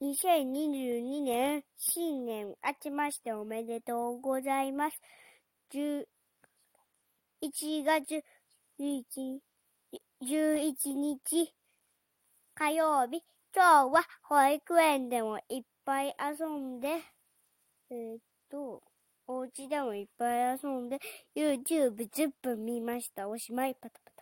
2022年新年あちましておめでとうございます。11月11日火曜日、今日は保育園でもいっぱい遊んで、えー、っと、お家でもいっぱい遊んで、YouTube10 分見ました。おしまい、パタパタ。